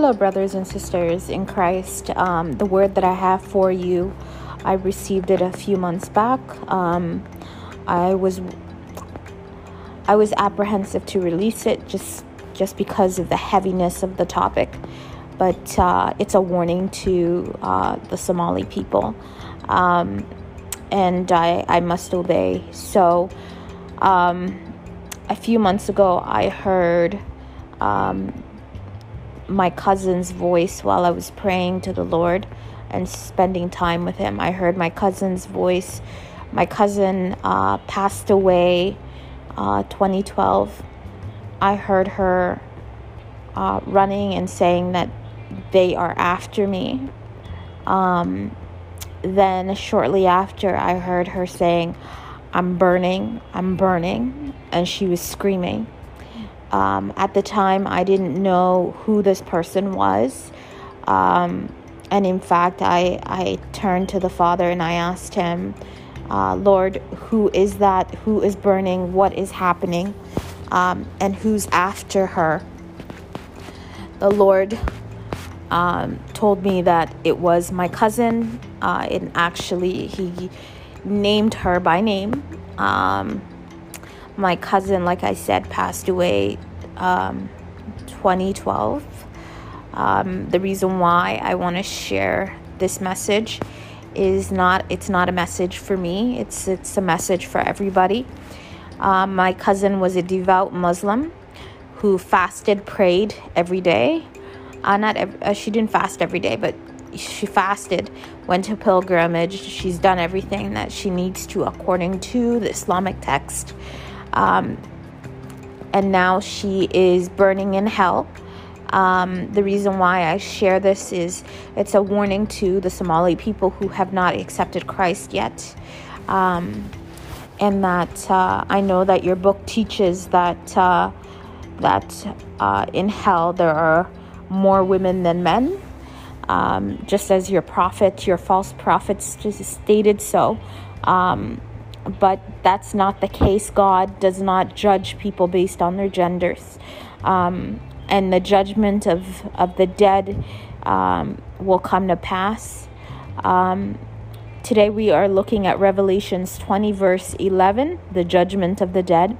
Hello, brothers and sisters in Christ. Um, the word that I have for you, I received it a few months back. Um, I was I was apprehensive to release it just just because of the heaviness of the topic, but uh, it's a warning to uh, the Somali people, um, and I I must obey. So, um, a few months ago, I heard um, my cousin's voice while I was praying to the Lord and spending time with him. I heard my cousin's voice. My cousin uh, passed away uh, 2012. I heard her uh, running and saying that they are after me. Um, then, shortly after, I heard her saying, I'm burning, I'm burning, and she was screaming. Um, at the time, I didn't know who this person was. Um, and in fact, I, I turned to the Father and I asked him, uh, Lord, who is that? Who is burning? What is happening? Um, and who's after her? The Lord um, told me that it was my cousin. Uh, and actually, he named her by name. Um, my cousin, like I said, passed away um, 2012. Um, the reason why I want to share this message is not it's not a message for me. It's it's a message for everybody. Um, my cousin was a devout Muslim who fasted, prayed every day. Uh, not every, uh, she didn't fast every day, but she fasted, went to pilgrimage. She's done everything that she needs to according to the Islamic text. Um, and now she is burning in hell. Um, the reason why I share this is it's a warning to the Somali people who have not accepted Christ yet. Um, and that uh, I know that your book teaches that uh, that uh, in hell there are more women than men, um, just as your prophet, your false prophets stated so. Um, but that's not the case. God does not judge people based on their genders. Um, and the judgment of, of the dead um, will come to pass. Um, today we are looking at Revelations 20, verse 11, the judgment of the dead.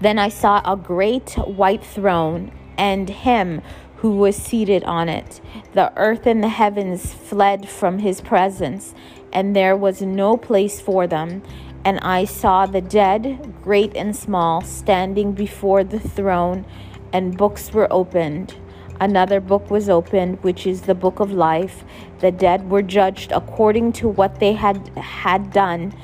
Then I saw a great white throne and him who was seated on it. The earth and the heavens fled from his presence, and there was no place for them. And I saw the dead, great and small, standing before the throne, and books were opened. Another book was opened, which is the book of life. The dead were judged according to what they had had done,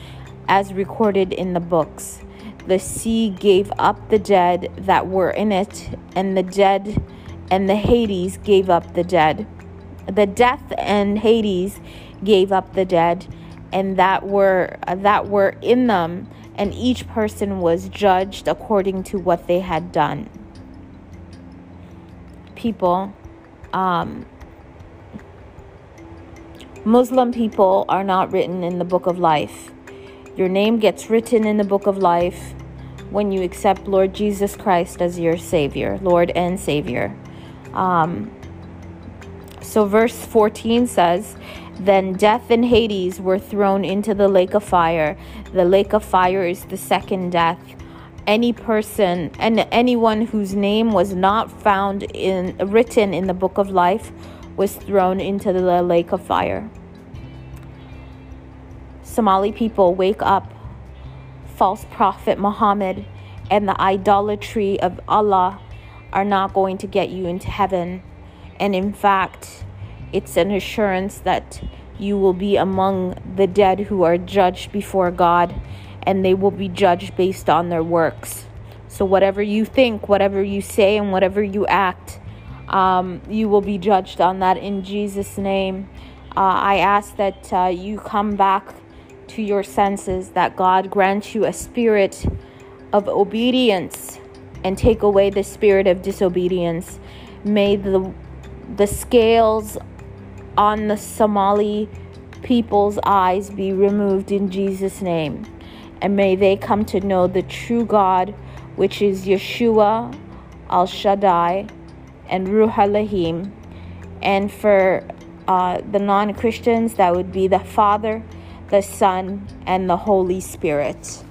as recorded in the books. The sea gave up the dead that were in it, and the dead and the Hades gave up the dead. The death and Hades gave up the dead and that were that were in them and each person was judged according to what they had done. People um, muslim people are not written in the book of life. Your name gets written in the book of life when you accept lord jesus christ as your savior lord and savior um, so verse 14 says then death and Hades were thrown into the lake of fire. The lake of fire is the second death. Any person and anyone whose name was not found in written in the book of life was thrown into the lake of fire. Somali people wake up. False prophet Muhammad and the idolatry of Allah are not going to get you into heaven. And in fact, it's an assurance that you will be among the dead who are judged before God, and they will be judged based on their works. So, whatever you think, whatever you say, and whatever you act, um, you will be judged on that in Jesus' name. Uh, I ask that uh, you come back to your senses, that God grant you a spirit of obedience and take away the spirit of disobedience. May the the scales on the Somali people's eyes be removed in Jesus' name. And may they come to know the true God, which is Yeshua, Al Shaddai, and Ruh Elohim. And for uh, the non Christians, that would be the Father, the Son, and the Holy Spirit.